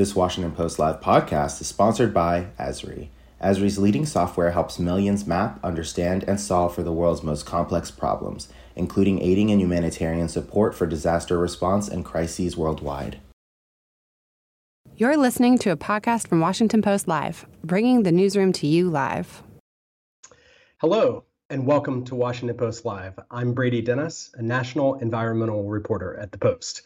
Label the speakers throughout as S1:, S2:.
S1: This Washington Post Live podcast is sponsored by Esri. Esri's leading software helps millions map, understand, and solve for the world's most complex problems, including aiding in humanitarian support for disaster response and crises worldwide.
S2: You're listening to a podcast from Washington Post Live, bringing the newsroom to you live.
S3: Hello, and welcome to Washington Post Live. I'm Brady Dennis, a national environmental reporter at the Post.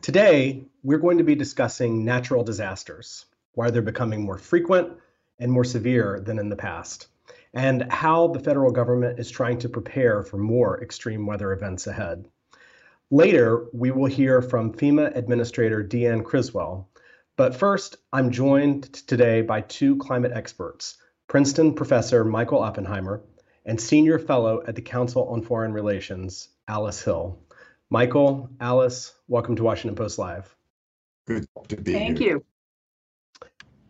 S3: Today, we're going to be discussing natural disasters, why they're becoming more frequent and more severe than in the past, and how the federal government is trying to prepare for more extreme weather events ahead. Later, we will hear from FEMA Administrator Deanne Criswell. But first, I'm joined today by two climate experts Princeton professor Michael Oppenheimer and senior fellow at the Council on Foreign Relations, Alice Hill. Michael, Alice, welcome to Washington Post Live.
S4: Good to be here.
S5: Thank
S4: here.
S5: you.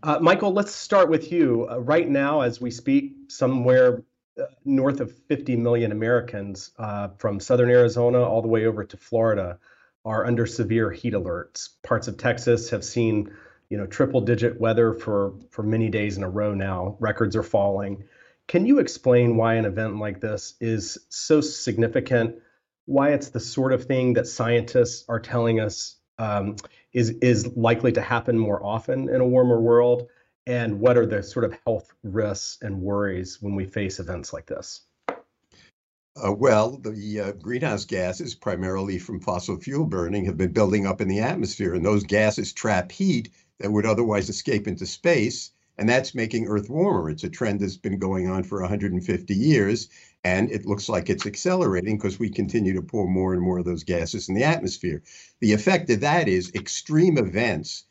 S3: Uh, Michael, let's start with you. Uh, right now, as we speak, somewhere uh, north of 50 million Americans uh, from southern Arizona all the way over to Florida are under severe heat alerts. Parts of Texas have seen, you know, triple-digit weather for for many days in a row now. Records are falling. Can you explain why an event like this is so significant? Why it's the sort of thing that scientists are telling us um, is is likely to happen more often in a warmer world, and what are the sort of health risks and worries when we face events like this?
S4: Uh, well, the uh, greenhouse gases, primarily from fossil fuel burning, have been building up in the atmosphere, and those gases trap heat that would otherwise escape into space, and that's making Earth warmer. It's a trend that's been going on for 150 years, and it looks like it's accelerating because we continue to pour more and more of those gases in the atmosphere. The effect of that is extreme events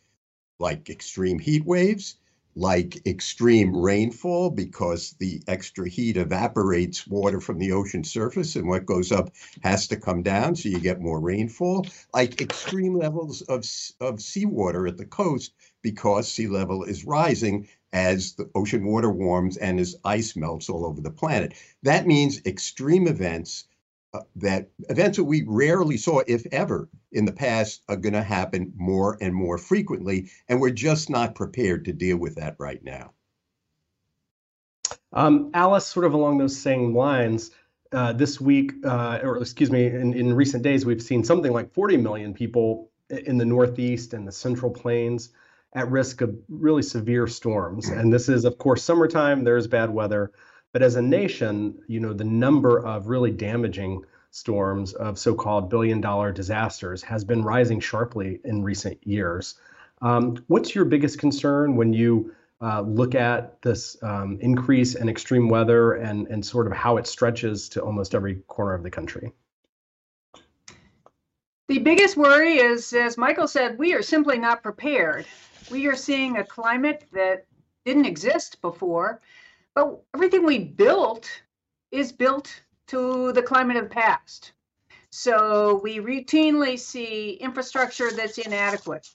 S4: like extreme heat waves, like extreme rainfall because the extra heat evaporates water from the ocean surface and what goes up has to come down so you get more rainfall like extreme levels of, of seawater at the coast because sea level is rising as the ocean water warms and as ice melts all over the planet that means extreme events uh, that events that we rarely saw, if ever, in the past are going to happen more and more frequently, and we're just not prepared to deal with that right now.
S3: Um, Alice, sort of along those same lines, uh, this week, uh, or excuse me, in, in recent days, we've seen something like 40 million people in the Northeast and the Central Plains at risk of really severe storms. And this is, of course, summertime, there's bad weather. But as a nation, you know, the number of really damaging storms of so-called billion-dollar disasters has been rising sharply in recent years. Um, what's your biggest concern when you uh, look at this um, increase in extreme weather and, and sort of how it stretches to almost every corner of the country?
S5: The biggest worry is, as Michael said, we are simply not prepared. We are seeing a climate that didn't exist before but everything we built is built to the climate of the past. So we routinely see infrastructure that's inadequate.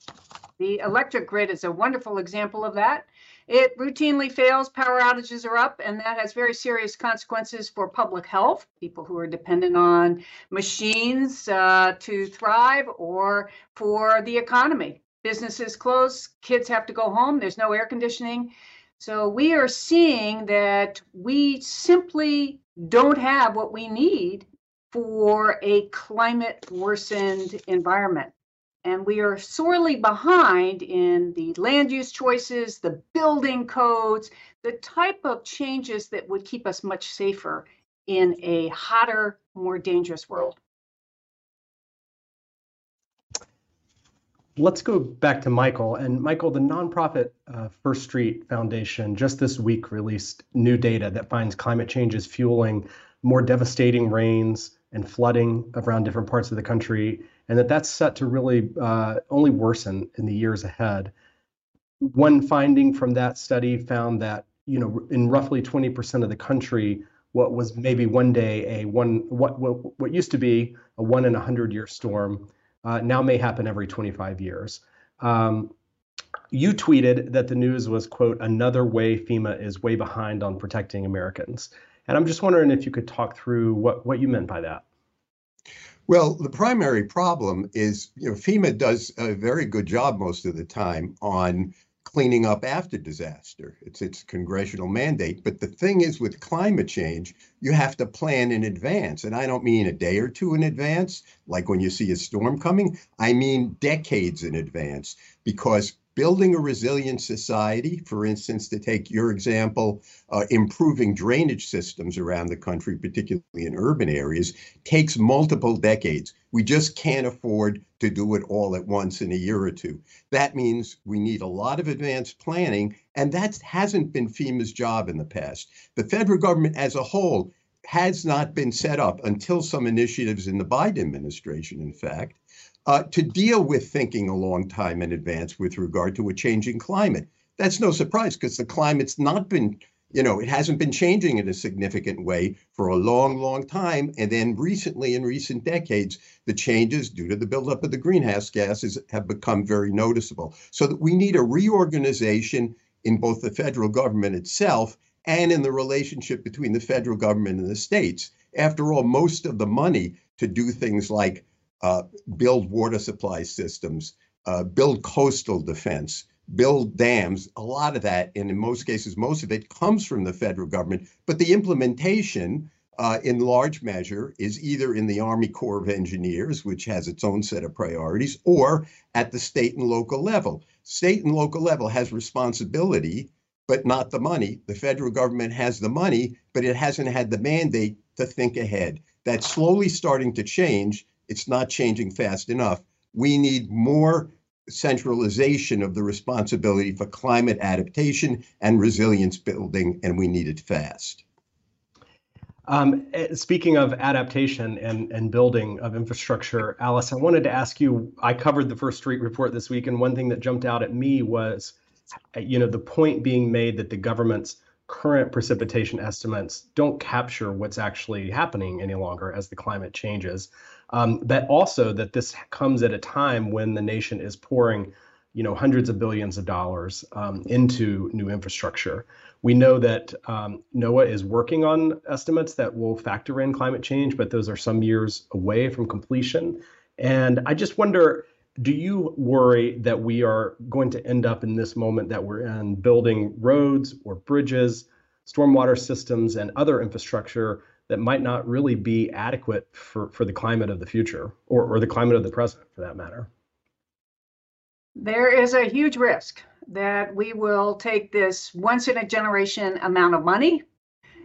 S5: The electric grid is a wonderful example of that. It routinely fails, power outages are up, and that has very serious consequences for public health, people who are dependent on machines uh, to thrive, or for the economy. Businesses close, kids have to go home, there's no air conditioning. So we are seeing that we simply don't have what we need for a climate worsened environment. And we are sorely behind in the land use choices, the building codes, the type of changes that would keep us much safer in a hotter, more dangerous world.
S3: Let's go back to Michael. And Michael, the nonprofit uh, First Street Foundation just this week released new data that finds climate change is fueling more devastating rains and flooding around different parts of the country, and that that's set to really uh, only worsen in the years ahead. One finding from that study found that you know in roughly 20% of the country, what was maybe one day a one what what, what used to be a one in a hundred year storm uh, now may happen every 25 years. Um, you tweeted that the news was, quote, another way FEMA is way behind on protecting Americans. And I'm just wondering if you could talk through what, what you meant by that.
S4: Well, the primary problem is, you know, FEMA does a very good job most of the time on cleaning up after disaster. It's its congressional mandate. But the thing is with climate change, you have to plan in advance. And I don't mean a day or two in advance, like when you see a storm coming. I mean decades in advance because building a resilient society, for instance, to take your example, uh, improving drainage systems around the country, particularly in urban areas, takes multiple decades. We just can't afford to do it all at once in a year or two. That means we need a lot of advanced planning, and that hasn't been FEMA's job in the past. The federal government as a whole has not been set up until some initiatives in the Biden administration, in fact, uh, to deal with thinking a long time in advance with regard to a changing climate. That's no surprise because the climate's not been, you know, it hasn't been changing in a significant way for a long, long time. And then recently, in recent decades, the changes due to the buildup of the greenhouse gases have become very noticeable. So that we need a reorganization in both the federal government itself and in the relationship between the federal government and the states. After all, most of the money to do things like uh, build water supply systems, uh, build coastal defense, build dams. A lot of that, and in most cases, most of it comes from the federal government. But the implementation, uh, in large measure, is either in the Army Corps of Engineers, which has its own set of priorities, or at the state and local level. State and local level has responsibility, but not the money. The federal government has the money, but it hasn't had the mandate to think ahead. That's slowly starting to change it's not changing fast enough. We need more centralization of the responsibility for climate adaptation and resilience building, and we need it fast.
S3: Um, eh, speaking of adaptation and, and building of infrastructure, Alice, I wanted to ask you. I covered the First Street report this week, and one thing that jumped out at me was, eh, you know, the point being made that the government's current precipitation estimates don't capture what's actually happening any longer as the climate changes. Um, but also that this comes at a time when the nation is pouring, you know, hundreds of billions of dollars um, into new infrastructure. We know that um, NOAA is working on estimates that will factor in climate change, but those are some years away from completion. And I just wonder do you worry that we are going to end up in this moment that we're in building roads or bridges, stormwater systems, and other infrastructure that might not really be adequate for, for the climate of the future or, or the climate of the present for that matter?
S5: There is a huge risk that we will take this once in a generation amount of money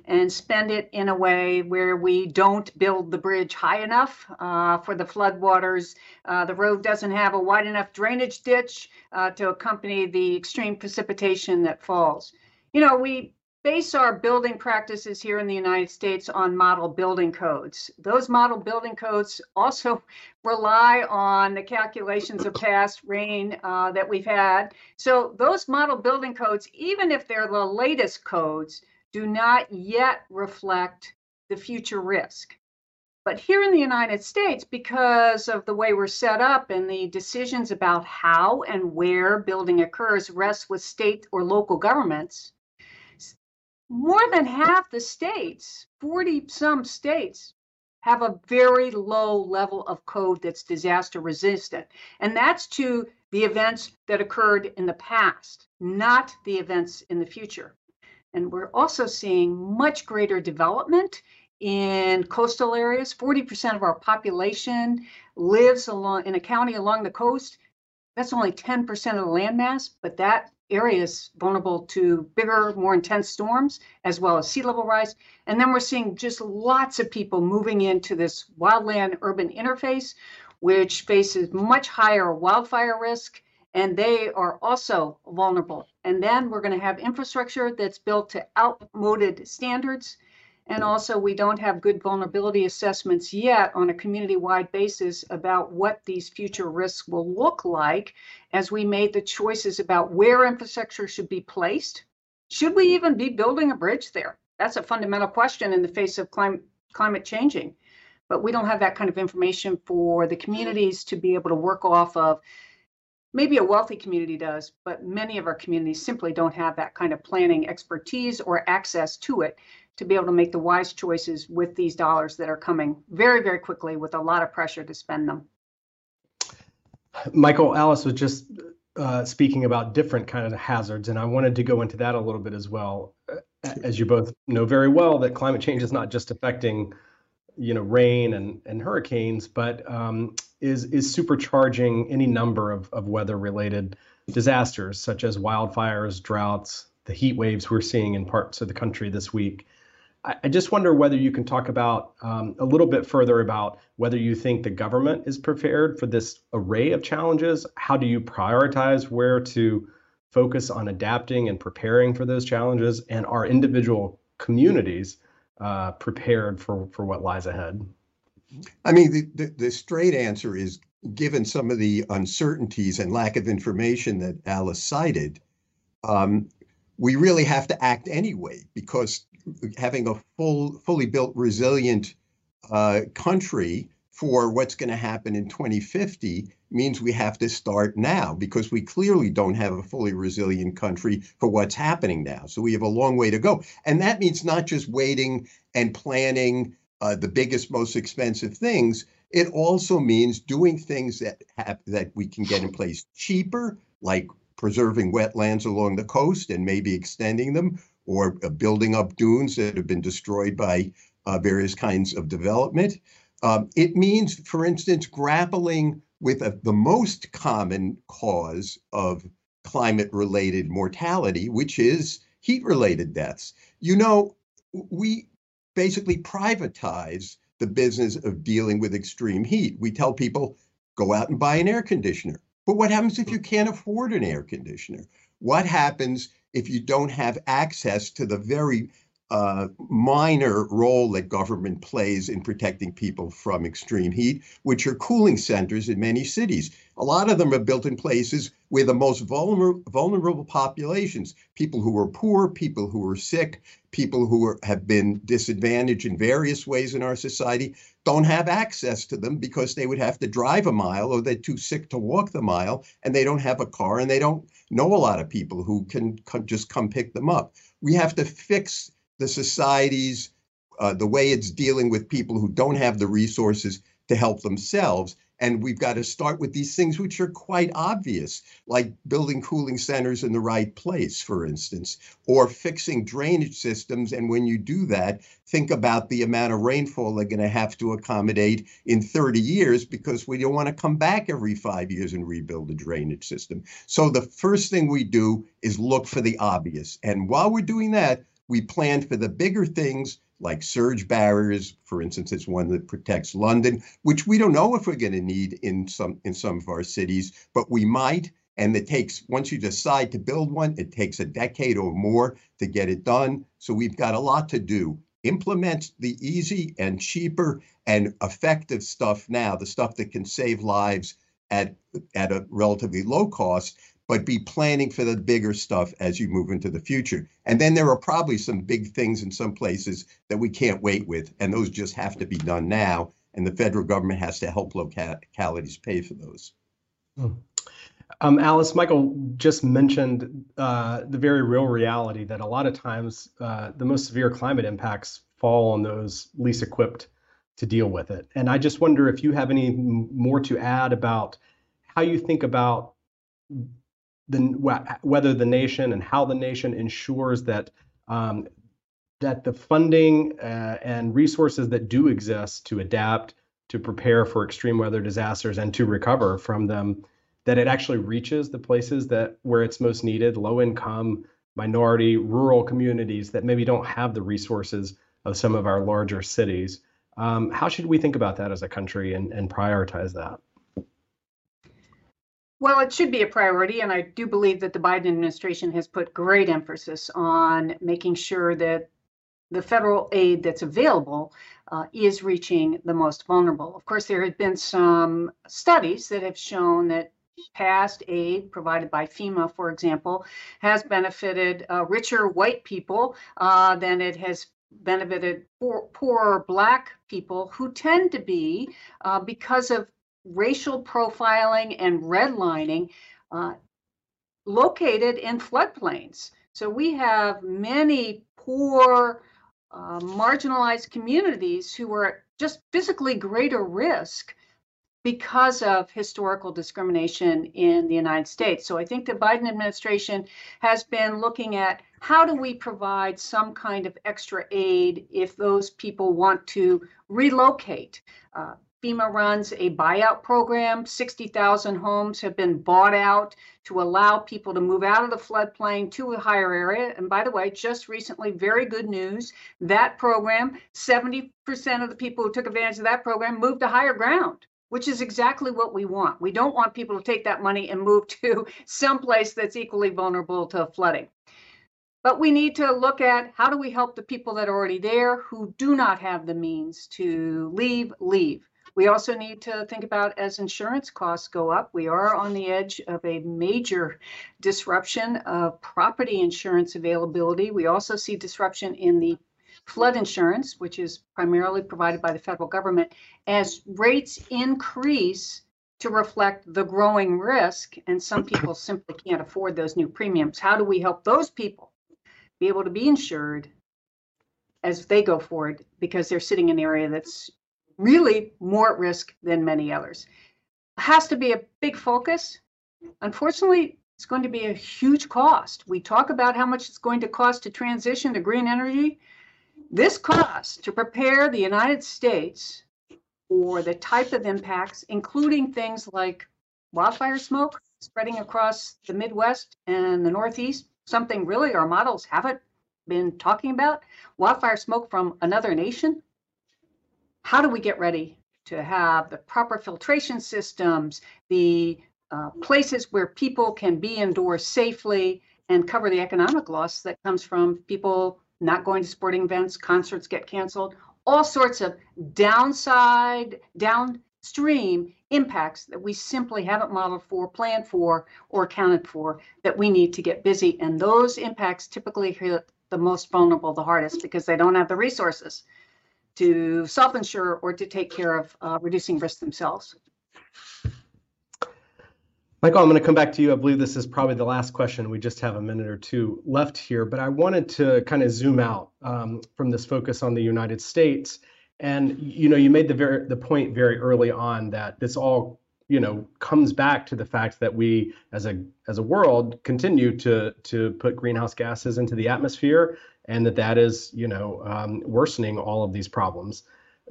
S5: and spend it in a way where we don't build the bridge high enough uh, for the floodwaters. Uh, the road doesn't have a wide enough drainage ditch uh, to accompany the extreme precipitation that falls. You know, we base our building practices here in the United States on model building codes. Those model building codes also rely on the calculations of past rain uh, that we've had. So those model building codes, even if they're the latest codes, do not yet reflect the future risk. But here in the United States, because of the way we're set up and the decisions about how and where building occurs rests with state or local governments, more than half the states, 40 some states, have a very low level of code that's disaster resistant. And that's to the events that occurred in the past, not the events in the future. And we're also seeing much greater development in coastal areas. 40% of our population lives along in a county along the coast. That's only 10% of the landmass, but that area is vulnerable to bigger, more intense storms, as well as sea level rise. And then we're seeing just lots of people moving into this wildland urban interface, which faces much higher wildfire risk and they are also vulnerable. And then we're going to have infrastructure that's built to outmoded standards. And also, we don't have good vulnerability assessments yet on a community wide basis about what these future risks will look like as we made the choices about where infrastructure should be placed. Should we even be building a bridge there? That's a fundamental question in the face of climate, climate changing. But we don't have that kind of information for the communities to be able to work off of maybe a wealthy community does, but many of our communities simply don't have that kind of planning expertise or access to it to be able to make the wise choices with these dollars that are coming very, very quickly with a lot of pressure to spend them.
S3: Michael Alice was just uh, speaking about different kind of hazards, and I wanted to go into that a little bit as well. As you both know very well, that climate change is not just affecting, you know, rain and, and hurricanes, but um, is is supercharging any number of, of weather-related disasters such as wildfires, droughts, the heat waves we're seeing in parts of the country this week. I just wonder whether you can talk about um, a little bit further about whether you think the government is prepared for this array of challenges. How do you prioritize where to focus on adapting and preparing for those challenges? And are individual communities uh, prepared for, for what lies ahead?
S4: I mean, the, the, the straight answer is given some of the uncertainties and lack of information that Alice cited, um, we really have to act anyway because having a full, fully built, resilient uh, country for what's going to happen in 2050 means we have to start now because we clearly don't have a fully resilient country for what's happening now. So we have a long way to go. And that means not just waiting and planning uh, the biggest, most expensive things. It also means doing things that have, that we can get in place cheaper, like preserving wetlands along the coast and maybe extending them, or building up dunes that have been destroyed by uh, various kinds of development. Um, it means, for instance, grappling with a, the most common cause of climate related mortality, which is heat related deaths. You know, we basically privatize the business of dealing with extreme heat. We tell people, go out and buy an air conditioner. But what happens if you can't afford an air conditioner? What happens if you don't have access to the very uh, minor role that government plays in protecting people from extreme heat, which are cooling centers in many cities. A lot of them are built in places where the most vulnerable, vulnerable populations, people who are poor, people who are sick, people who are, have been disadvantaged in various ways in our society, don't have access to them because they would have to drive a mile or they're too sick to walk the mile and they don't have a car and they don't know a lot of people who can just come pick them up. We have to fix the society's uh, the way it's dealing with people who don't have the resources to help themselves. And we've got to start with these things which are quite obvious, like building cooling centers in the right place, for instance, or fixing drainage systems. And when you do that, think about the amount of rainfall they're going to have to accommodate in 30 years because we don't want to come back every five years and rebuild a drainage system. So the first thing we do is look for the obvious. And while we're doing that, we plan for the bigger things like surge barriers, for instance, it's one that protects London, which we don't know if we're going to need in some in some of our cities, but we might. And it takes once you decide to build one, it takes a decade or more to get it done. So we've got a lot to do. Implement the easy and cheaper and effective stuff now, the stuff that can save lives at at a relatively low cost, but be planning for the bigger stuff as you move into the future. And then there are probably some big things in some places that we can't wait with, and those just have to be done now. And the federal government has to help localities pay for those.
S3: Hmm. Um, Alice, Michael just mentioned uh, the very real reality that a lot of times uh, the most severe climate impacts fall on those least equipped to deal with it. And I just wonder if you have any more to add about how you think about the whether the nation and how the nation ensures that um, that the funding uh, and resources that do exist to adapt, to prepare for extreme weather disasters, and to recover from them, that it actually reaches the places that where it's most needed, low income, minority, rural communities that maybe don't have the resources of some of our larger cities. Um, how should we think about that as a country and, and prioritize that?
S5: Well, it should be a priority, and I do believe that the Biden administration has put great emphasis on making sure that the federal aid that's available uh, is reaching the most vulnerable. Of course, there have been some studies that have shown that past aid provided by FEMA, for example, has benefited uh, richer white people uh, than it has benefited poor, poorer Black people who tend to be, uh, because of racial profiling and redlining uh, located in floodplains. So we have many poor uh, marginalized communities who are at just physically greater risk because of historical discrimination in the United States. So I think the Biden administration has been looking at how do we provide some kind of extra aid if those people want to relocate. Uh, FEMA runs a buyout program. 60,000 homes have been bought out to allow people to move out of the floodplain to a higher area. And by the way, just recently, very good news that program, 70% of the people who took advantage of that program moved to higher ground which is exactly what we want. We don't want people to take that money and move to someplace that's equally vulnerable to flooding. But we need to look at how do we help the people that are already there who do not have the means to leave, leave. We also need to think about as insurance costs go up, we are on the edge of a major disruption of property insurance availability. We also see disruption in the flood insurance, which is primarily provided by the federal government, as rates increase to reflect the growing risk, and some people simply can't afford those new premiums. How do we help those people be able to be insured as they go forward because they're sitting in an area that's really more at risk than many others? Has to be a big focus. Unfortunately, it's going to be a huge cost. We talk about how much it's going to cost to transition to green energy. This cost to prepare the United States for the type of impacts, including things like wildfire smoke spreading across the Midwest and the Northeast, something really our models haven't been talking about, wildfire smoke from another nation. How do we get ready to have the proper filtration systems, the uh, places where people can be indoors safely and cover the economic loss that comes from people not going to sporting events, concerts get canceled, all sorts of downside, downstream impacts that we simply haven't modeled for, planned for, or accounted for that we need to get busy. And those impacts typically hit the most vulnerable the hardest because they don't have the resources to self insure or to take care of uh, reducing risk themselves.
S3: Michael, I'm going to come back to you. I believe this is probably the last question. We just have a minute or two left here, but I wanted to kind of zoom out um, from this focus on the United States. And you know, you made the very the point very early on that this all you know comes back to the fact that we as a as a world continue to to put greenhouse gases into the atmosphere, and that that is you know um, worsening all of these problems.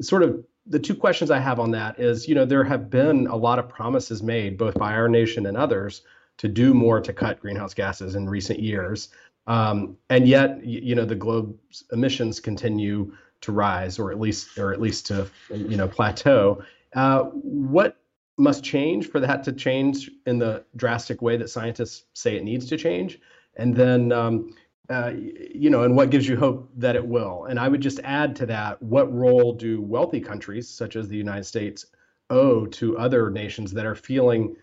S3: Sort of the two questions I have on that is, you know, there have been a lot of promises made, both by our nation and others, to do more to cut greenhouse gases in recent years. Um, and yet, you know, the globe's emissions continue to rise, or at least, or at least to, you know, plateau. Uh, what must change for that to change in the drastic way that scientists say it needs to change? And then, um, uh, you know, and what gives you hope that it will? And I would just add to that, what role do wealthy countries such as the United States owe to other nations that are feeling,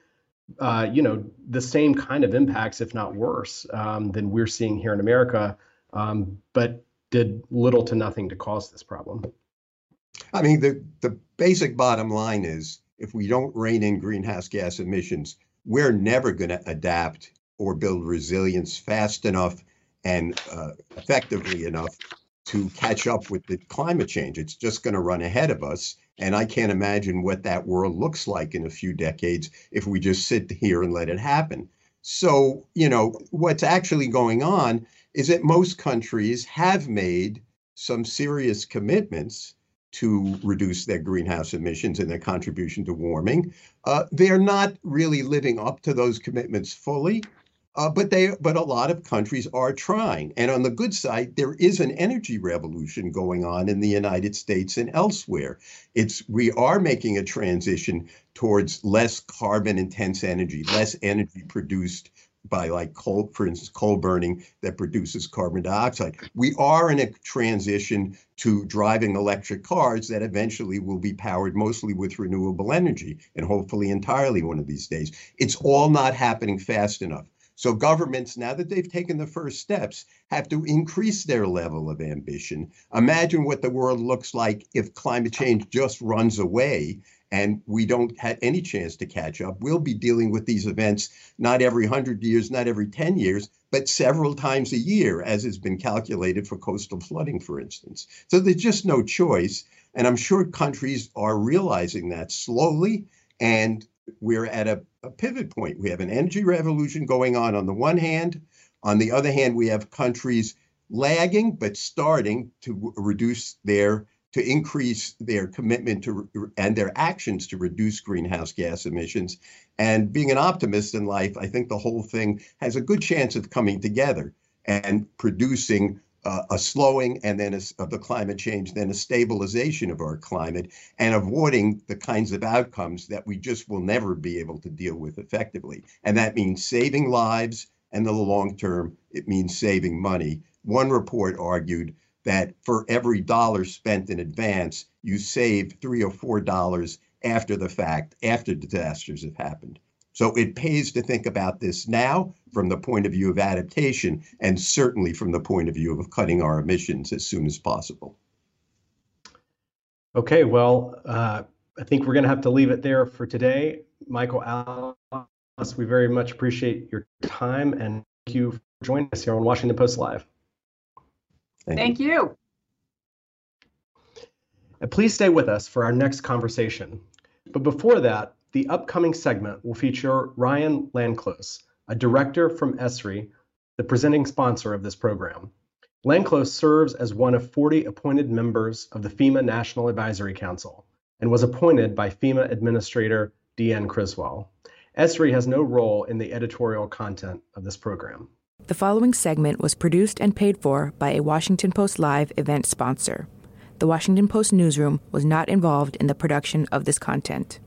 S3: uh, you know, the same kind of impacts, if not worse, um, than we're seeing here in America, um, but did little to nothing to cause this problem?
S4: I mean, the the basic bottom line is, if we don't rein in greenhouse gas emissions, we're never going to adapt or build resilience fast enough and uh, effectively enough to catch up with the climate change. It's just going to run ahead of us. And I can't imagine what that world looks like in a few decades if we just sit here and let it happen. So, you know, what's actually going on is that most countries have made some serious commitments to reduce their greenhouse emissions and their contribution to warming. Uh, they're not really living up to those commitments fully. Uh, but they, but a lot of countries are trying. And on the good side, there is an energy revolution going on in the United States and elsewhere. It's we are making a transition towards less carbon intense energy, less energy produced by like coal, for instance, coal burning that produces carbon dioxide. We are in a transition to driving electric cars that eventually will be powered mostly with renewable energy and hopefully entirely one of these days. It's all not happening fast enough. So governments, now that they've taken the first steps, have to increase their level of ambition. Imagine what the world looks like if climate change just runs away and we don't have any chance to catch up. We'll be dealing with these events not every 100 years, not every 10 years, but several times a year, as has been calculated for coastal flooding, for instance. So there's just no choice. And I'm sure countries are realizing that slowly. And we're at a, a pivot point. We have an energy revolution going on on the one hand. On the other hand, we have countries lagging but starting to reduce their to increase their commitment to and their actions to reduce greenhouse gas emissions. And being an optimist in life, I think the whole thing has a good chance of coming together and producing uh, a slowing and then a, of the climate change, then a stabilization of our climate, and avoiding the kinds of outcomes that we just will never be able to deal with effectively. And that means saving lives, and in the long term, it means saving money. One report argued that for every dollar spent in advance, you save three or four dollars after the fact, after disasters have happened. So it pays to think about this now from the point of view of adaptation and certainly from the point of view of cutting our emissions as soon as possible.
S3: Okay, well, uh, I think we're going to have to leave it there for today. Michael Alice, we very much appreciate your time and thank you for joining us here on Washington Post Live.
S5: Thank, thank you. you.
S3: And please stay with us for our next conversation. But before that, the upcoming segment will feature Ryan Lanclos, a director from ESRI, the presenting sponsor of this program. Lanclos serves as one of 40 appointed members of the FEMA National Advisory Council and was appointed by FEMA Administrator Deanne Criswell. ESRI has no role in the editorial content of this program.
S6: The following segment was produced and paid for by a Washington Post Live event sponsor. The Washington Post newsroom was not involved in the production of this content.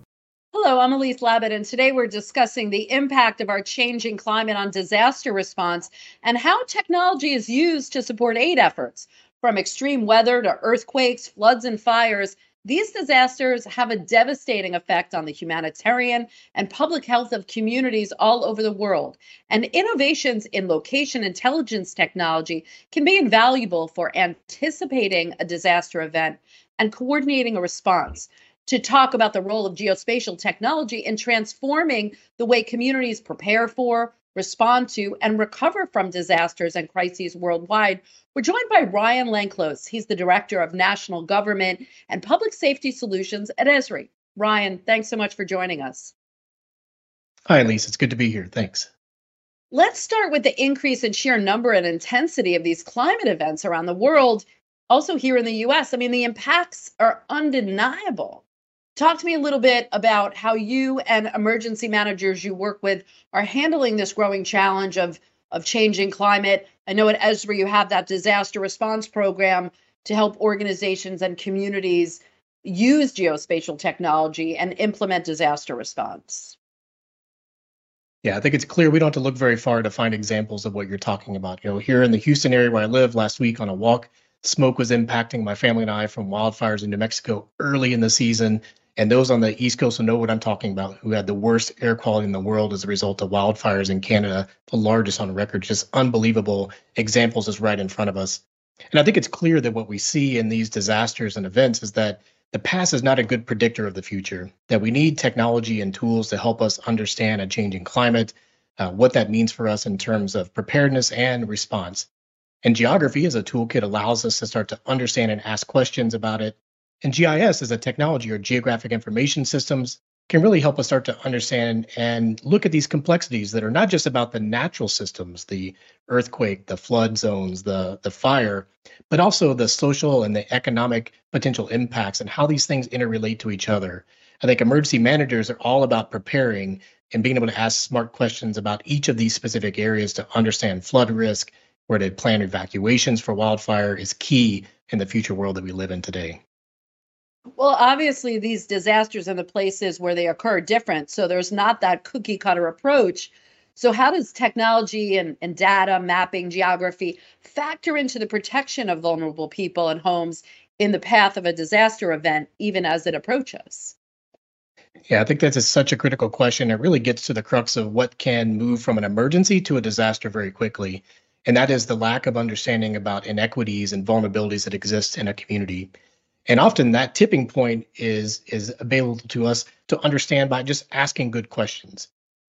S7: Hello, I'm Elise Labott, and today we're discussing the impact of our changing climate on disaster response and how technology is used to support aid efforts. From extreme weather to earthquakes, floods, and fires, these disasters have a devastating effect on the humanitarian and public health of communities all over the world. And innovations in location intelligence technology can be invaluable for anticipating a disaster event and coordinating a response to talk about the role of geospatial technology in transforming the way communities prepare for, respond to, and recover from disasters and crises worldwide. We're joined by Ryan Lanclos. He's the Director of National Government and Public Safety Solutions at ESRI. Ryan, thanks so much for joining us.
S8: Hi, Elise. It's good to be here. Thanks.
S7: Let's start with the increase in sheer number and intensity of these climate events around the world, also here in the US. I mean, the impacts are undeniable. Talk to me a little bit about how you and emergency managers you work with are handling this growing challenge of, of changing climate. I know at ESRI you have that disaster response program to help organizations and communities use geospatial technology and implement disaster response.
S8: Yeah, I think it's clear we don't have to look very far to find examples of what you're talking about. You know, here in the Houston area where I live last week on a walk, smoke was impacting my family and I from wildfires in New Mexico early in the season. And those on the East Coast will know what I'm talking about, who had the worst air quality in the world as a result of wildfires in Canada, the largest on record. Just unbelievable examples is right in front of us. And I think it's clear that what we see in these disasters and events is that the past is not a good predictor of the future, that we need technology and tools to help us understand a changing climate, uh, what that means for us in terms of preparedness and response. And geography as a toolkit allows us to start to understand and ask questions about it and GIS as a technology or geographic information systems can really help us start to understand and look at these complexities that are not just about the natural systems, the earthquake, the flood zones, the, the fire, but also the social and the economic potential impacts and how these things interrelate to each other. I think emergency managers are all about preparing and being able to ask smart questions about each of these specific areas to understand flood risk, where to plan evacuations for wildfire is key in the future world that we live in today.
S7: Well, obviously, these disasters and the places where they occur are different. So there's not that cookie cutter approach. So, how does technology and, and data, mapping, geography factor into the protection of vulnerable people and homes in the path of a disaster event, even as it approaches?
S8: Yeah, I think that's such a critical question. It really gets to the crux of what can move from an emergency to a disaster very quickly. And that is the lack of understanding about inequities and vulnerabilities that exist in a community. And often that tipping point is is available to us to understand by just asking good questions.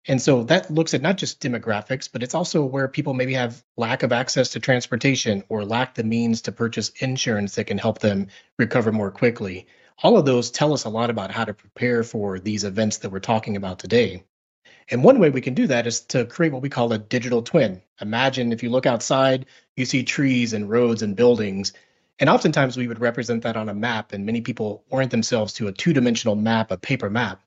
S8: And so that looks at not just demographics, but it's also where people maybe have lack of access to transportation or lack the means to purchase insurance that can help them recover more quickly. All of those tell us a lot about how to prepare for these events that we're talking about today. And one way we can do that is to create what we call a digital twin. Imagine if you look outside, you see trees and roads and buildings. And oftentimes we would represent that on a map, and many people orient themselves to a two dimensional map, a paper map.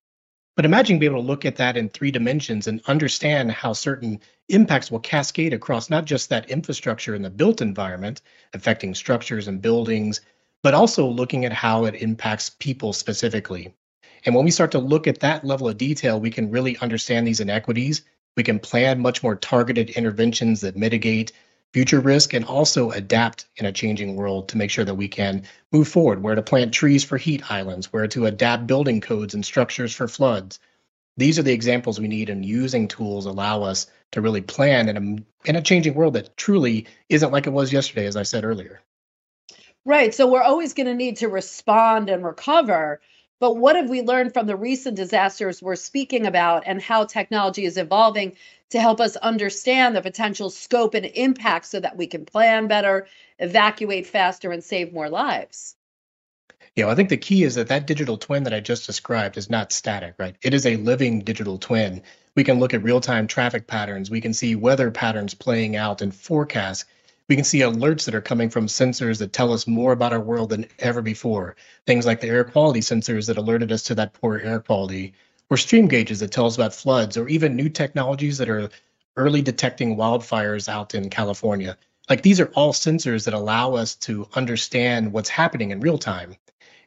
S8: But imagine being able to look at that in three dimensions and understand how certain impacts will cascade across not just that infrastructure in the built environment, affecting structures and buildings, but also looking at how it impacts people specifically. And when we start to look at that level of detail, we can really understand these inequities. We can plan much more targeted interventions that mitigate future risk and also adapt in a changing world to make sure that we can move forward, where to plant trees for heat islands, where to adapt building codes and structures for floods. These are the examples we need, and using tools allow us to really plan in a, in a changing world that truly isn't like it was yesterday, as I said earlier.
S7: Right. So we're always going to need to respond and recover. But what have we learned from the recent disasters we're speaking about and how technology is evolving to help us understand the potential scope and impact so that we can plan better, evacuate faster, and save more lives?
S8: Yeah, I think the key is that that digital twin that I just described is not static, right? It is a living digital twin. We can look at real time traffic patterns. We can see weather patterns playing out and forecasts. We can see alerts that are coming from sensors that tell us more about our world than ever before. Things like the air quality sensors that alerted us to that poor air quality, or stream gauges that tell us about floods, or even new technologies that are early detecting wildfires out in California. Like these are all sensors that allow us to understand what's happening in real time.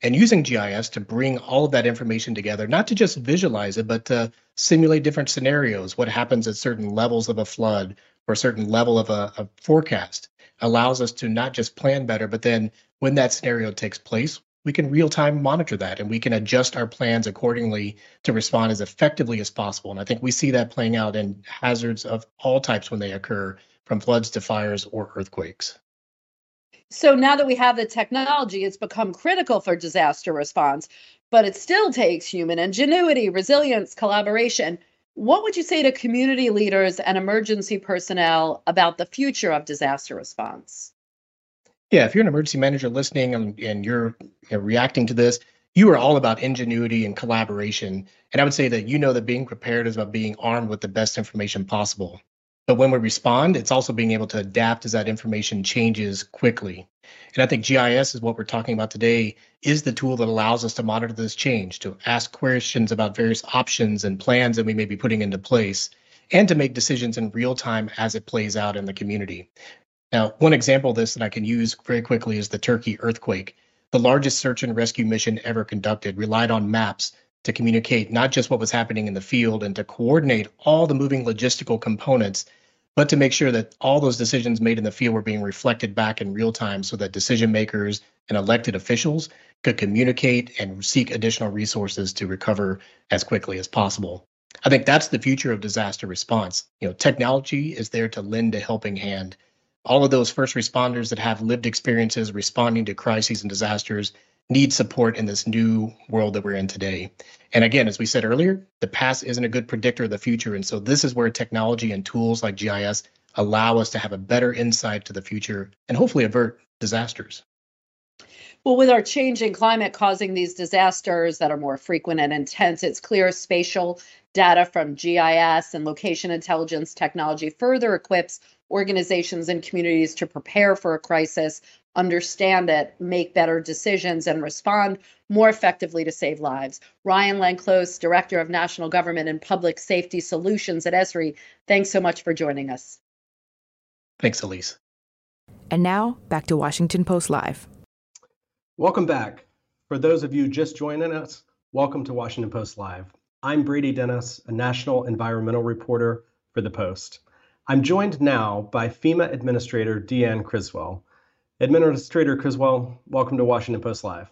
S8: And using GIS to bring all of that information together, not to just visualize it, but to simulate different scenarios, what happens at certain levels of a flood, or a certain level of a, a forecast allows us to not just plan better, but then when that scenario takes place, we can real time monitor that and we can adjust our plans accordingly to respond as effectively as possible. And I think we see that playing out in hazards of all types when they occur, from floods to fires or earthquakes.
S7: So now that we have the technology, it's become critical for disaster response, but it still takes human ingenuity, resilience, collaboration. What would you say to community leaders and emergency personnel about the future of disaster response?
S8: Yeah, if you're an emergency manager listening and, and you're you reacting to this, you are all about ingenuity and collaboration. And I would say that you know that being prepared is about being armed with the best information possible. But when we respond, it's also being able to adapt as that information changes quickly. And I think GIS is what we're talking about today is the tool that allows us to monitor this change, to ask questions about various options and plans that we may be putting into place, and to make decisions in real time as it plays out in the community. Now, one example of this that I can use very quickly is the Turkey earthquake. The largest search and rescue mission ever conducted relied on maps to communicate not just what was happening in the field and to coordinate all the moving logistical components, but to make sure that all those decisions made in the field were being reflected back in real time so that decision makers and elected officials could communicate and seek additional resources to recover as quickly as possible. I think that's the future of disaster response. You know, technology is there to lend a helping hand. All of those first responders that have lived experiences responding to crises and disasters need support in this new world that we're in today. And again, as we said earlier, the past isn't a good predictor of the future. And so this is where technology and tools like GIS allow us to have a better insight to the future and hopefully avert disasters.
S7: Well, with our changing climate causing these disasters that are more frequent and intense, it's clear spatial data from GIS and location intelligence technology further equips organizations and communities to prepare for a crisis understand it, make better decisions, and respond more effectively to save lives. Ryan Lanclos, Director of National Government and Public Safety Solutions at Esri, thanks so much for joining us.
S8: Thanks, Elise.
S6: And now, back to Washington Post Live.
S3: Welcome back. For those of you just joining us, welcome to Washington Post Live. I'm Brady Dennis, a national environmental reporter for the Post. I'm joined now by FEMA Administrator Deanne Criswell. Administrator Criswell, welcome to Washington Post Live.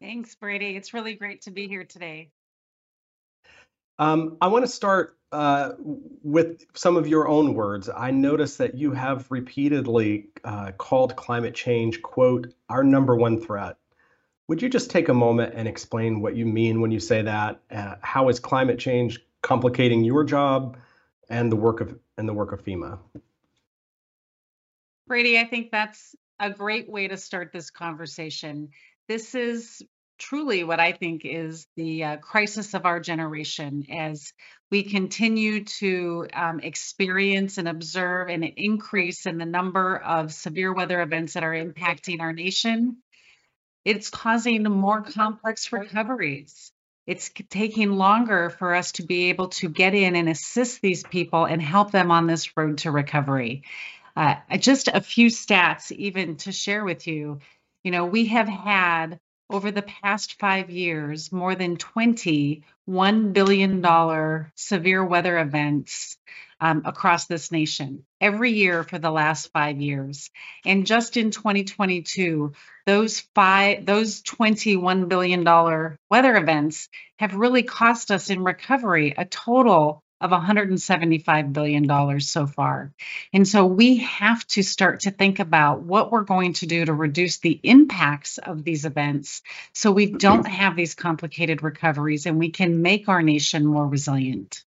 S9: Thanks, Brady. It's really great to be here today.
S3: Um, I want to start uh, with some of your own words. I noticed that you have repeatedly uh, called climate change, quote, our number one threat. Would you just take a moment and explain what you mean when you say that? Uh, how is climate change complicating your job and the work of and the work of FEMA?
S9: Brady, I think that's a great way to start this conversation. This is truly what I think is the uh, crisis of our generation as we continue to um, experience and observe an increase in the number of severe weather events that are impacting our nation. It's causing more complex recoveries. It's taking longer for us to be able to get in and assist these people and help them on this road to recovery. Uh, just a few stats, even to share with you. You know, we have had over the past five years more than 20 $1 billion severe weather events um, across this nation every year for the last five years. And just in 2022, those five, those 21 billion dollar weather events have really cost us in recovery a total of $175 billion so far. And so we have to start to think about what we're going to do to reduce the impacts of these events so we don't have these complicated recoveries and we can make our nation more resilient.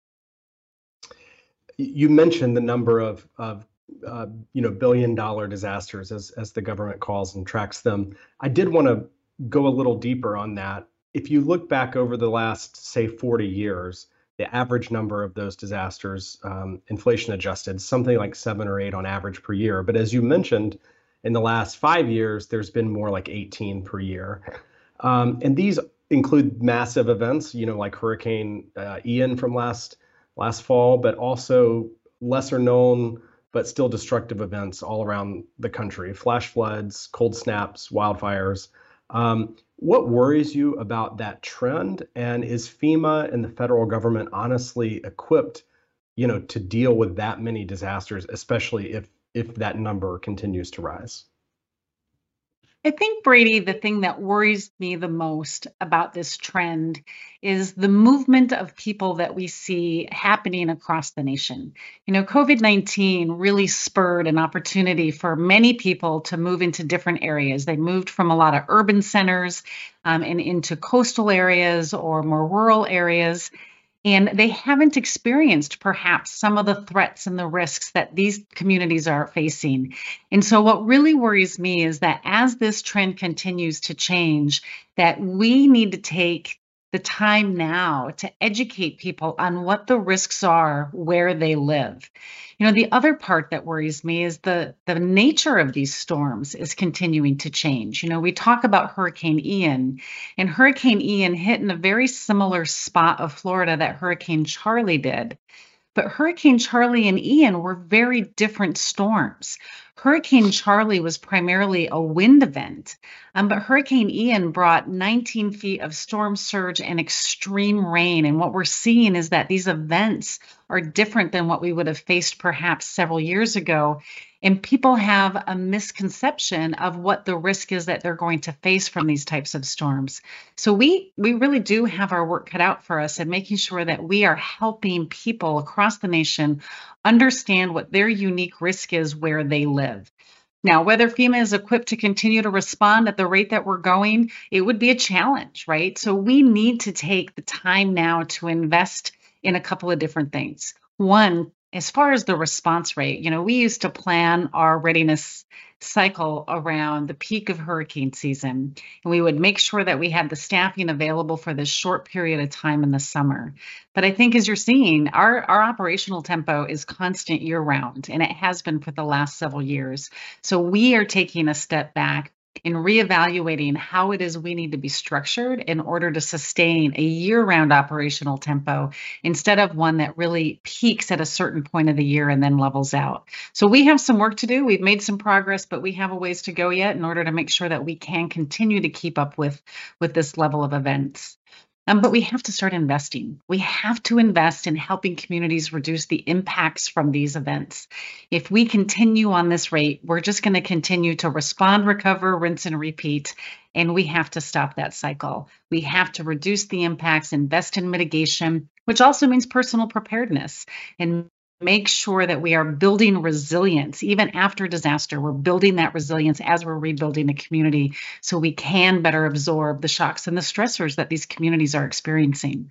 S3: You mentioned the number of, of uh, you know, billion dollar disasters as, as the government calls and tracks them. I did want to go a little deeper on that. If you look back over the last, say, 40 years, the average number of those disasters, um, inflation adjusted, something like seven or eight on average per year. But as you mentioned, in the last five years, there's been more like 18 per year. Um, and these include massive events, you know, like Hurricane uh, Ian from last last fall, but also lesser known but still destructive events all around the country: flash floods, cold snaps, wildfires. Um, what worries you about that trend? And is FEMA and the federal government honestly equipped, you know, to deal with that many disasters, especially if if that number continues to rise?
S9: I think, Brady, the thing that worries me the most about this trend is the movement of people that we see happening across the nation. You know, COVID 19 really spurred an opportunity for many people to move into different areas. They moved from a lot of urban centers um, and into coastal areas or more rural areas and they haven't experienced perhaps some of the threats and the risks that these communities are facing. And so what really worries me is that as this trend continues to change, that we need to take the time now to educate people on what the risks are where they live. You know, the other part that worries me is the the nature of these storms is continuing to change. You know, we talk about Hurricane Ian, and Hurricane Ian hit in a very similar spot of Florida that Hurricane Charley did. But Hurricane Charley and Ian were very different storms. Hurricane Charley was primarily a wind event, um, but Hurricane Ian brought 19 feet of storm surge and extreme rain. And what we're seeing is that these events are different than what we would have faced perhaps several years ago. And people have a misconception of what the risk is that they're going to face from these types of storms. So we we really do have our work cut out for us in making sure that we are helping people across the nation understand what their unique risk is where they live. Now, whether FEMA is equipped to continue to respond at the rate that we're going, it would be a challenge, right? So we need to take the time now to invest in a couple of different things. One, as far as the response rate, you know, we used to plan our readiness cycle around the peak of hurricane season. And we would make sure that we had the staffing available for this short period of time in the summer. But I think as you're seeing, our, our operational tempo is constant year round, and it has been for the last several years. So we are taking a step back in reevaluating how it is we need to be structured in order to sustain a year round operational tempo instead of one that really peaks at a certain point of the year and then levels out. So we have some work to do. We've made some progress, but we have a ways to go yet in order to make sure that we can continue to keep up with, with this level of events. Um, but we have to start investing. We have to invest in helping communities reduce the impacts from these events. If we continue on this rate, we're just going to continue to respond, recover, rinse, and repeat. And we have to stop that cycle. We have to reduce the impacts, invest in mitigation, which also means personal preparedness and make sure that we are building resilience even after disaster. We're building that resilience as we're rebuilding the community so we can better absorb the shocks and the stressors that these communities are experiencing.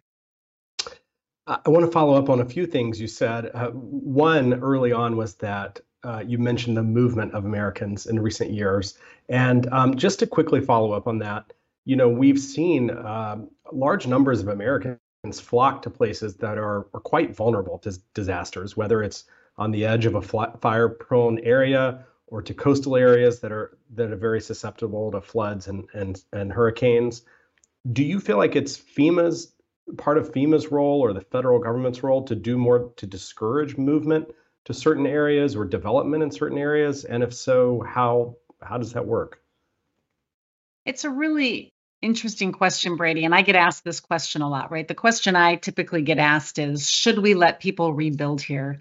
S3: I want to follow up on a few things you said. Uh, one early on was that uh, you mentioned the movement of Americans in recent years. And um, just to quickly follow up on that, you know, we've seen uh, large numbers of Americans flock to places that are, are quite vulnerable to disasters, whether it's on the edge of a fire prone area or to coastal areas that are that are very susceptible to floods and and and hurricanes. Do you feel like it's FEMA's part of FEMA's role or the federal government's role to do more to discourage movement to certain areas or development in certain areas? And if so, how how does that work?
S9: It's a really interesting question, Brady. And I get asked this question a lot, right? The question I typically get asked is Should we let people rebuild here?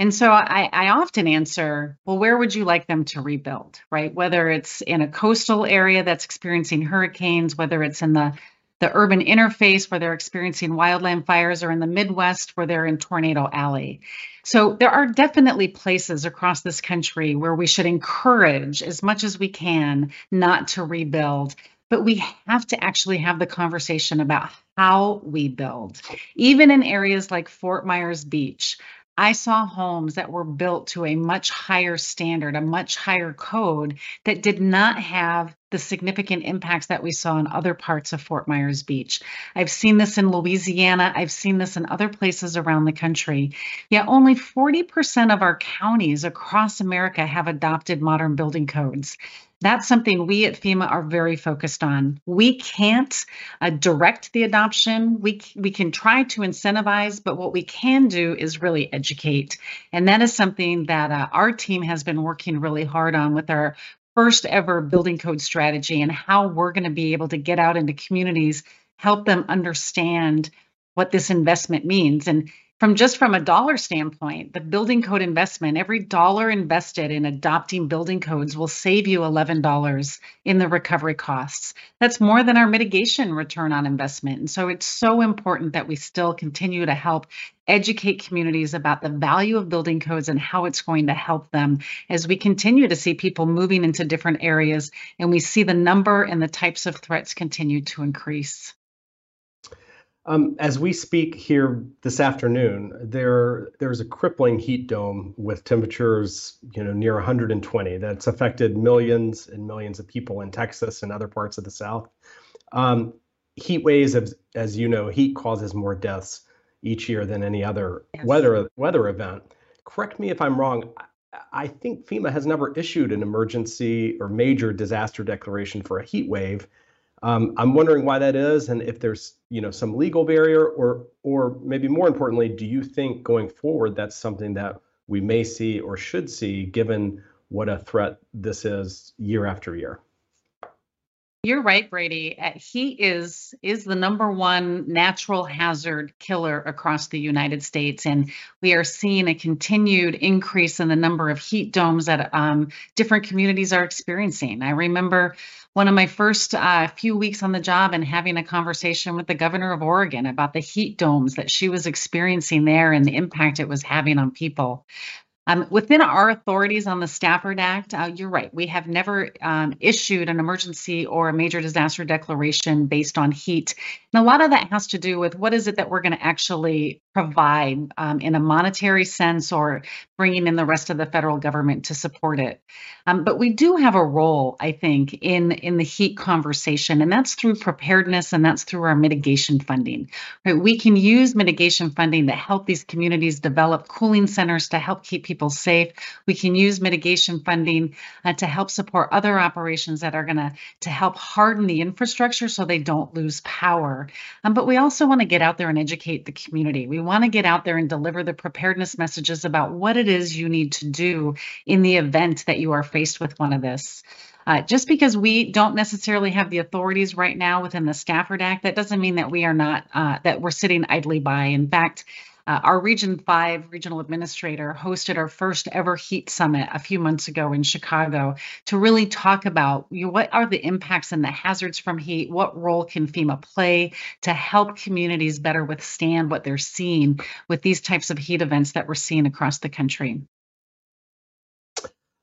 S9: And so I, I, often answer, well, where would you like them to rebuild, right? Whether it's in a coastal area that's experiencing hurricanes, whether it's in the the urban interface where they're experiencing wildland fires or in the Midwest where they're in Tornado Alley. So there are definitely places across this country where we should encourage as much as we can not to rebuild. But we have to actually have the conversation about how we build. Even in areas like Fort Myers Beach, I saw homes that were built to a much higher standard, a much higher code that did not have the significant impacts that we saw in other parts of Fort Myers Beach. I've seen this in Louisiana, I've seen this in other places around the country. Yet only 40% of our counties across America have adopted modern building codes. That's something we at FEMA are very focused on. We can't uh, direct the adoption. We we can try to incentivize, but what we can do is really educate, and that is something that uh, our team has been working really hard on with our first ever building code strategy and how we're going to be able to get out into communities, help them understand what this investment means, and from just from a dollar standpoint, the building code investment, every dollar invested in adopting building codes will save you $11 in the recovery costs. That's more than our mitigation return on investment. And so it's so important that we still continue to help educate communities about the value of building codes and how it's going to help them as we continue to see people moving into different areas and we see the number and the types of threats continue to increase.
S3: Um, as we speak here this afternoon, there there's a crippling heat dome with temperatures, you know, near 120 that's affected millions and millions of people in Texas and other parts of the South. Um, heat waves, as, as you know, heat causes more deaths each year than any other yes. weather weather event. Correct me if I'm wrong. I think FEMA has never issued an emergency or major disaster declaration for a heat wave. Um, I'm wondering why that is, and if there's you know some legal barrier, or or maybe more importantly, do you think going forward that's something that we may see or should see, given what a threat this is year after year?
S9: You're right, Brady. He is is the number one natural hazard killer across the United States, and we are seeing a continued increase in the number of heat domes that um, different communities are experiencing. I remember one of my first uh, few weeks on the job and having a conversation with the governor of Oregon about the heat domes that she was experiencing there and the impact it was having on people. Um, within our authorities on the Stafford Act, uh, you're right. We have never um, issued an emergency or a major disaster declaration based on heat. And a lot of that has to do with what is it that we're going to actually provide um, in a monetary sense or bringing in the rest of the federal government to support it. Um, but we do have a role, I think, in, in the heat conversation, and that's through preparedness and that's through our mitigation funding. Right? We can use mitigation funding to help these communities develop cooling centers to help keep people safe. We can use mitigation funding uh, to help support other operations that are going to to help harden the infrastructure so they don't lose power. Um, but we also want to get out there and educate the community. We want to get out there and deliver the preparedness messages about what it is you need to do in the event that you are faced with one of this. Uh, just because we don't necessarily have the authorities right now within the Stafford Act, that doesn't mean that we are not uh, that we're sitting idly by. In fact, Uh, our Region 5 regional administrator hosted our first ever heat summit a few months ago in Chicago to really talk about you know, what are the impacts and the hazards from heat, what role can FEMA play to help communities better withstand what they're seeing with these types of heat events that we're seeing across the country.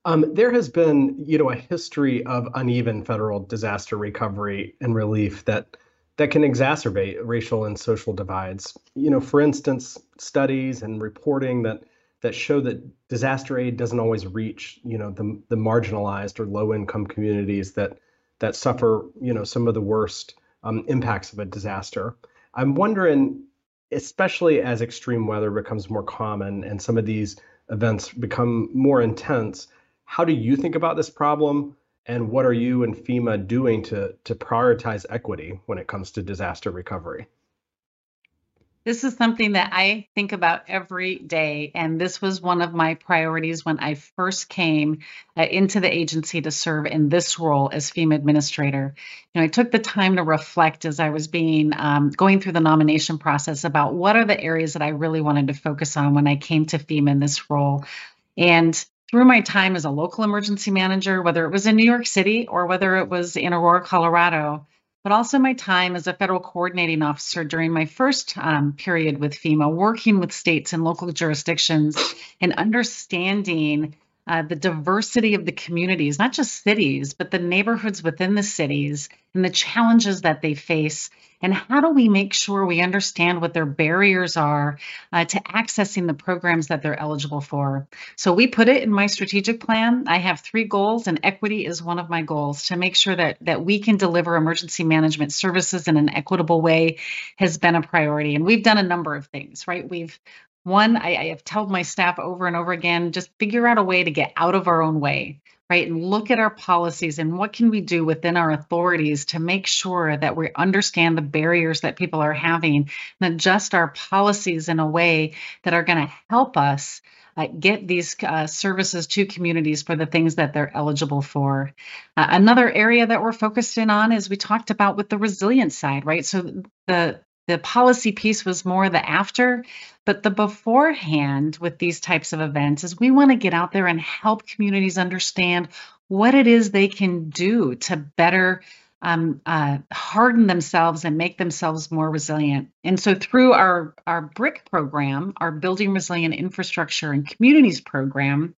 S3: Um, there has been, you know, a history of uneven federal disaster recovery and relief that that can exacerbate racial and social divides. You know, for instance, studies and reporting that that show that disaster aid doesn't always reach, you know, the the marginalized or low income communities that that suffer, you know, some of the worst um, impacts of a disaster. I'm wondering, especially as extreme weather becomes more common and some of these events become more intense how do you think about this problem? And what are you and FEMA doing to, to prioritize equity when it comes to disaster recovery?
S9: This is something that I think about every day. And this was one of my priorities when I first came uh, into the agency to serve in this role as FEMA administrator. You know, I took the time to reflect as I was being um, going through the nomination process about what are the areas that I really wanted to focus on when I came to FEMA in this role. And through my time as a local emergency manager, whether it was in New York City or whether it was in Aurora, Colorado, but also my time as a federal coordinating officer during my first um, period with FEMA, working with states and local jurisdictions and understanding uh, the diversity of the communities, not just cities, but the neighborhoods within the cities and the challenges that they face. And how do we make sure we understand what their barriers are uh, to accessing the programs that they're eligible for? So we put it in my strategic plan. I have three goals, and equity is one of my goals to make sure that, that we can deliver emergency management services in an equitable way has been a priority. And we've done a number of things, right? We've one, I, I have told my staff over and over again, just figure out a way to get out of our own way, right? And look at our policies and what can we do within our authorities to make sure that we understand the barriers that people are having and adjust our policies in a way that are going to help us uh, get these uh, services to communities for the things that they're eligible for. Uh, another area that we're focused in on is we talked about with the resilience side, right? So the the policy piece was more the after, but the beforehand with these types of events is we want to get out there and help communities understand what it is they can do to better um, uh, harden themselves and make themselves more resilient. And so, through our our BRIC program, our Building Resilient Infrastructure and Communities program,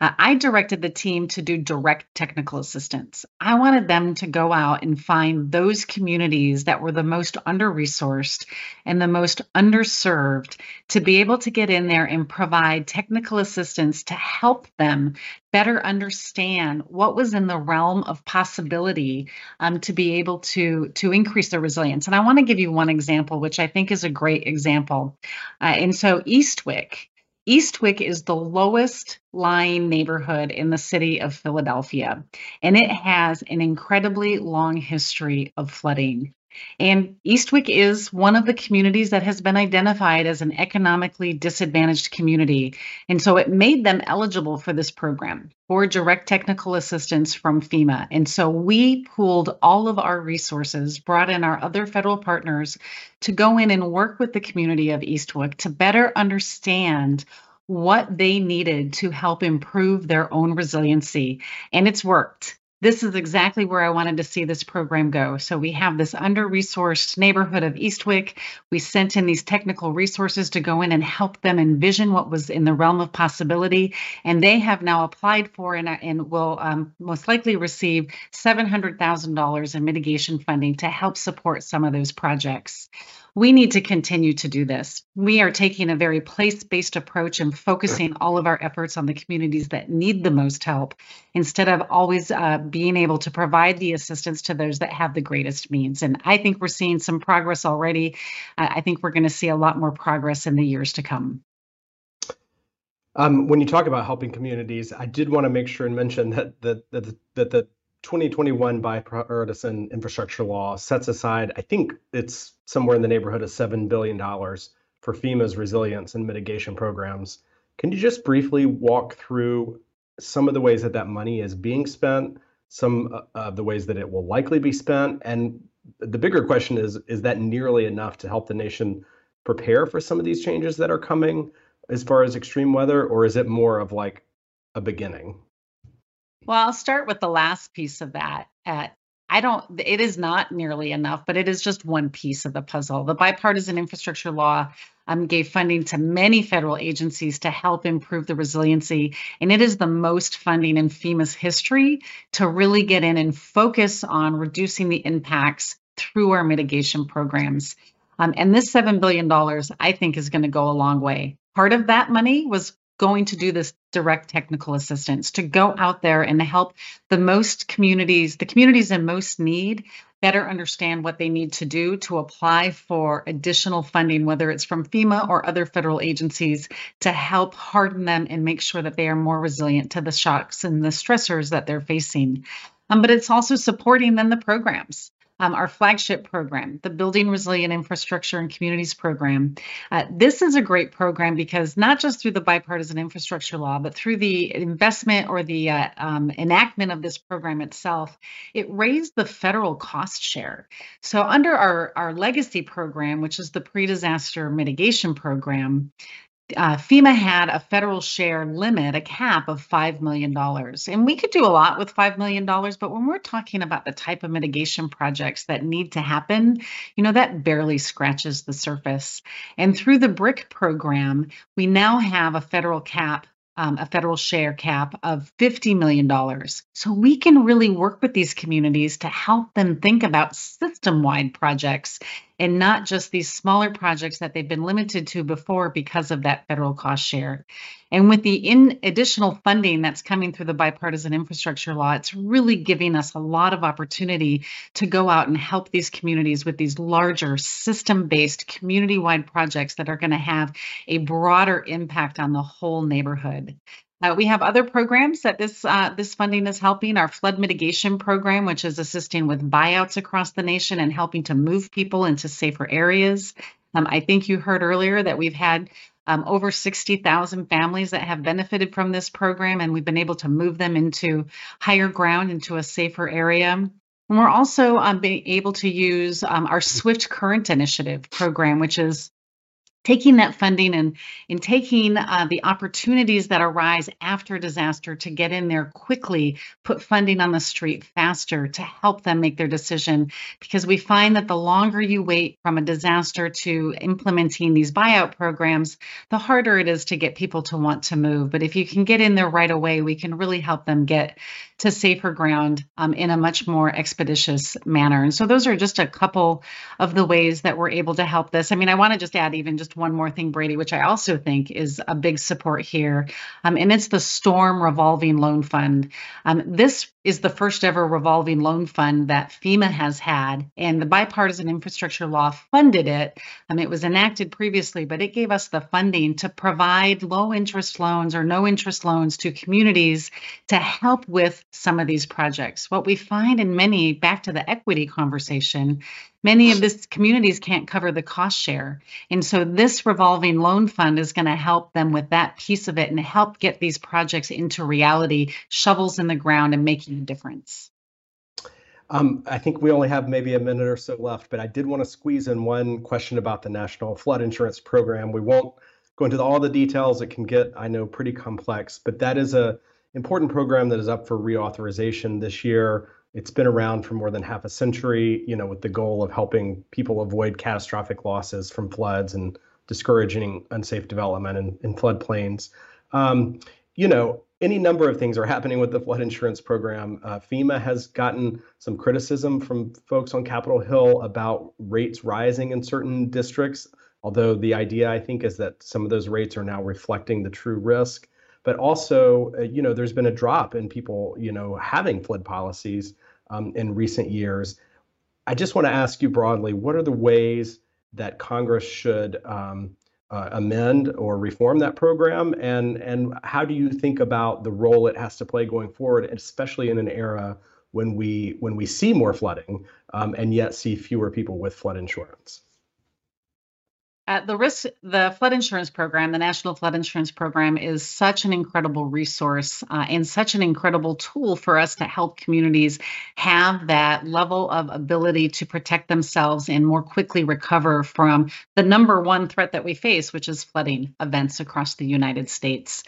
S9: uh, I directed the team to do direct technical assistance. I wanted them to go out and find those communities that were the most under resourced and the most underserved to be able to get in there and provide technical assistance to help them better understand what was in the realm of possibility um, to be able to to increase their resilience. And I want to give you one example, which I think is a great example. Uh, and so Eastwick. Eastwick is the lowest lying neighborhood in the city of Philadelphia, and it has an incredibly long history of flooding. And Eastwick is one of the communities that has been identified as an economically disadvantaged community. And so it made them eligible for this program for direct technical assistance from FEMA. And so we pooled all of our resources, brought in our other federal partners to go in and work with the community of Eastwick to better understand what they needed to help improve their own resiliency. And it's worked this is exactly where I wanted to see this program go. So we have this under resourced neighborhood of Eastwick. We sent in these technical resources to go in and help them envision what was in the realm of possibility. And they have now applied for and, and will um, most likely receive $700,000 in mitigation funding to help support some of those projects we need to continue to do this. We are taking a very place based approach and focusing all of our efforts on the communities that need the most help instead of always uh, being able to provide the assistance to those that have the greatest means. And I think we're seeing some progress already. I think we're going to see a lot more progress in the years to come.
S3: Um, when you talk about helping communities, I did want to make sure and mention that that that, that the 2021 bipartisan infrastructure law sets aside, I think it's somewhere in the neighborhood of $7 billion for FEMA's resilience and mitigation programs. Can you just briefly walk through some of the ways that that money is being spent, some uh, of the ways that it will likely be spent? And the bigger question is, is that nearly enough to help the nation prepare for some of these changes that are coming as far as extreme weather, or is it more of like a beginning?
S9: Well, I'll start with the last piece of that. At I don't, it is not nearly enough, but it is just one piece of the puzzle. The bipartisan infrastructure law um, gave funding to many federal agencies to help improve the resiliency. And it is the most funding in FEMA's history to really get in and focus on reducing the impacts through our mitigation programs. Um, and this $7 billion, I think, is going to go a long way. Part of that money was going to do this direct technical assistance to go out there and help the most communities, the communities in most need, better understand what they need to do to apply for additional funding, whether it's from FEMA or other federal agencies, to help harden them and make sure that they are more resilient to the shocks and the stressors that they're facing. Um, but it's also supporting then the programs um, our flagship program, the Building Resilient Infrastructure and Communities program. Uh, this is a great program because not just through the bipartisan infrastructure law, but through the investment or the uh, um, enactment of this program itself, it raised the federal cost share. So under our, our legacy program, which is the pre-disaster mitigation program, uh, FEMA had a federal share limit, a cap of $5 million. And we could do a lot with $5 million, but when we're talking about the type of mitigation projects that need to happen, you know, that barely scratches the surface. And through the BRIC program, we now have a federal cap um, a federal share cap of $50 million. So we can really work with these communities to help them think about system wide projects and not just these smaller projects that they've been limited to before because of that federal cost share. And with the in additional funding that's coming through the bipartisan infrastructure law, it's really giving us a lot of opportunity to go out and help these communities with these larger system-based community-wide projects that are going to have a broader impact on the whole neighborhood. Uh, we have other programs that this uh, this funding is helping. Our flood mitigation program, which is assisting with buyouts across the nation and helping to move people into safer areas. Um, I think you heard earlier that we've had um, over 60,000 families that have benefited from this program, and we've been able to move them into higher ground, into a safer area. And we're also um, being able to use um, our Swift Current Initiative program, which is taking that funding and in taking uh, the opportunities that arise after disaster to get in there quickly put funding on the street faster to help them make their decision. Because we find that the longer you wait from a disaster to implementing these buyout programs the harder it is to get people to want to move. But if you can get in there right away we can really help them get to safer ground um, in a much more expeditious manner. And so those are just a couple of the ways that we're able to help this. I mean i want to just add even just one more thing, Brady, which I also think is a big support here, um, and it's the Storm Revolving Loan Fund. Um, this is the first ever revolving loan fund that FEMA has had, and the bipartisan infrastructure law funded it. Um, it was enacted previously, but it gave us the funding to provide low interest loans or no interest loans to communities to help with some of these projects. What we find in many, back to the equity conversation, many of these communities can't cover the cost share. And so this revolving loan fund is going to help them with that piece of it and help get these projects into reality, shovels in the ground and making a difference.
S3: Um, I think we only have maybe a minute or so left, but I did want to squeeze in one question about the National Flood Insurance Program. We won't go into all the details. It can get, I know, pretty complex, but that is a important program that is up for reauthorization this year. It's been around for more than half a century, you know, with the goal of helping people avoid catastrophic losses from floods and discouraging unsafe development in, in floodplains. Um, you know, any number of things are happening with the flood insurance program. Uh, FEMA has gotten some criticism from folks on Capitol Hill about rates rising in certain districts, although the idea, I think, is that some of those rates are now reflecting the true risk. But also, uh, you know, there's been a drop in people, you know, having flood policies um, in recent years. I just want to ask you broadly, what are the ways that Congress should um, uh, amend or reform that program, and and how do you think about the role it has to play going forward, especially in an era when we when we see more flooding um, and yet see fewer people with flood insurance?
S9: Uh, the risk, the flood insurance program, the National Flood Insurance Program, is such an incredible resource uh, and such an incredible tool for us to help communities have that level of ability to protect themselves and more quickly recover from the number one threat that we face, which is flooding events across the United States.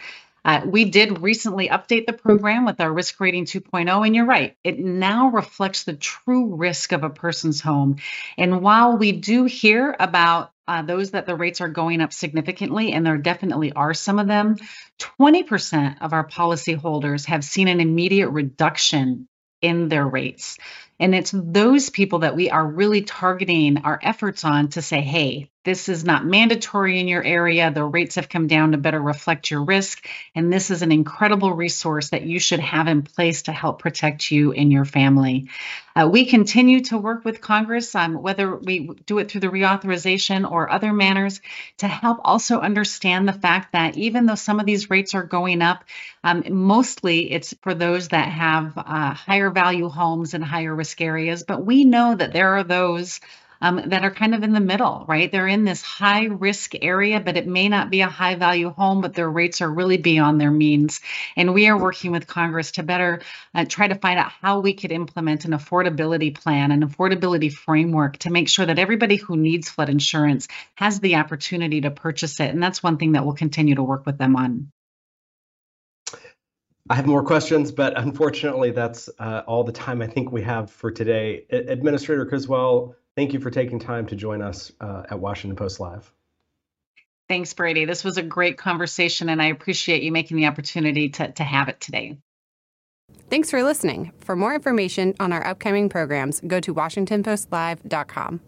S9: Uh, we did recently update the program with our risk rating 2.0, and you're right, it now reflects the true risk of a person's home. And while we do hear about uh, those that the rates are going up significantly, and there definitely are some of them, 20% of our policyholders have seen an immediate reduction in their rates. And it's those people that we are really targeting our efforts on to say, hey, this is not mandatory in your area. The rates have come down to better reflect your risk. And this is an incredible resource that you should have in place to help protect you and your family. Uh, we continue to work with Congress, um, whether we do it through the reauthorization or other manners, to help also understand the fact that even though some of these rates are going up, um, mostly it's for those that have uh, higher value homes and higher risk areas. But we know that there are those um, that are kind of in the middle, right? They're in this high risk area, but it may not be a high value home, but their rates are really beyond their means. And we are working with Congress to better uh, try to find out how we could implement an affordability plan, an affordability framework to make sure that everybody who needs flood insurance has the opportunity to purchase it. And that's one thing that we'll continue to work with them on.
S3: I have more questions, but unfortunately, that's uh, all the time I think we have for today. Administrator Criswell, Thank you for taking time to join us uh, at Washington Post Live.
S9: Thanks, Brady. This was a great conversation, and I appreciate you making the opportunity to, to have it today.
S2: Thanks for listening. For more information on our upcoming programs, go to WashingtonPostLive.com.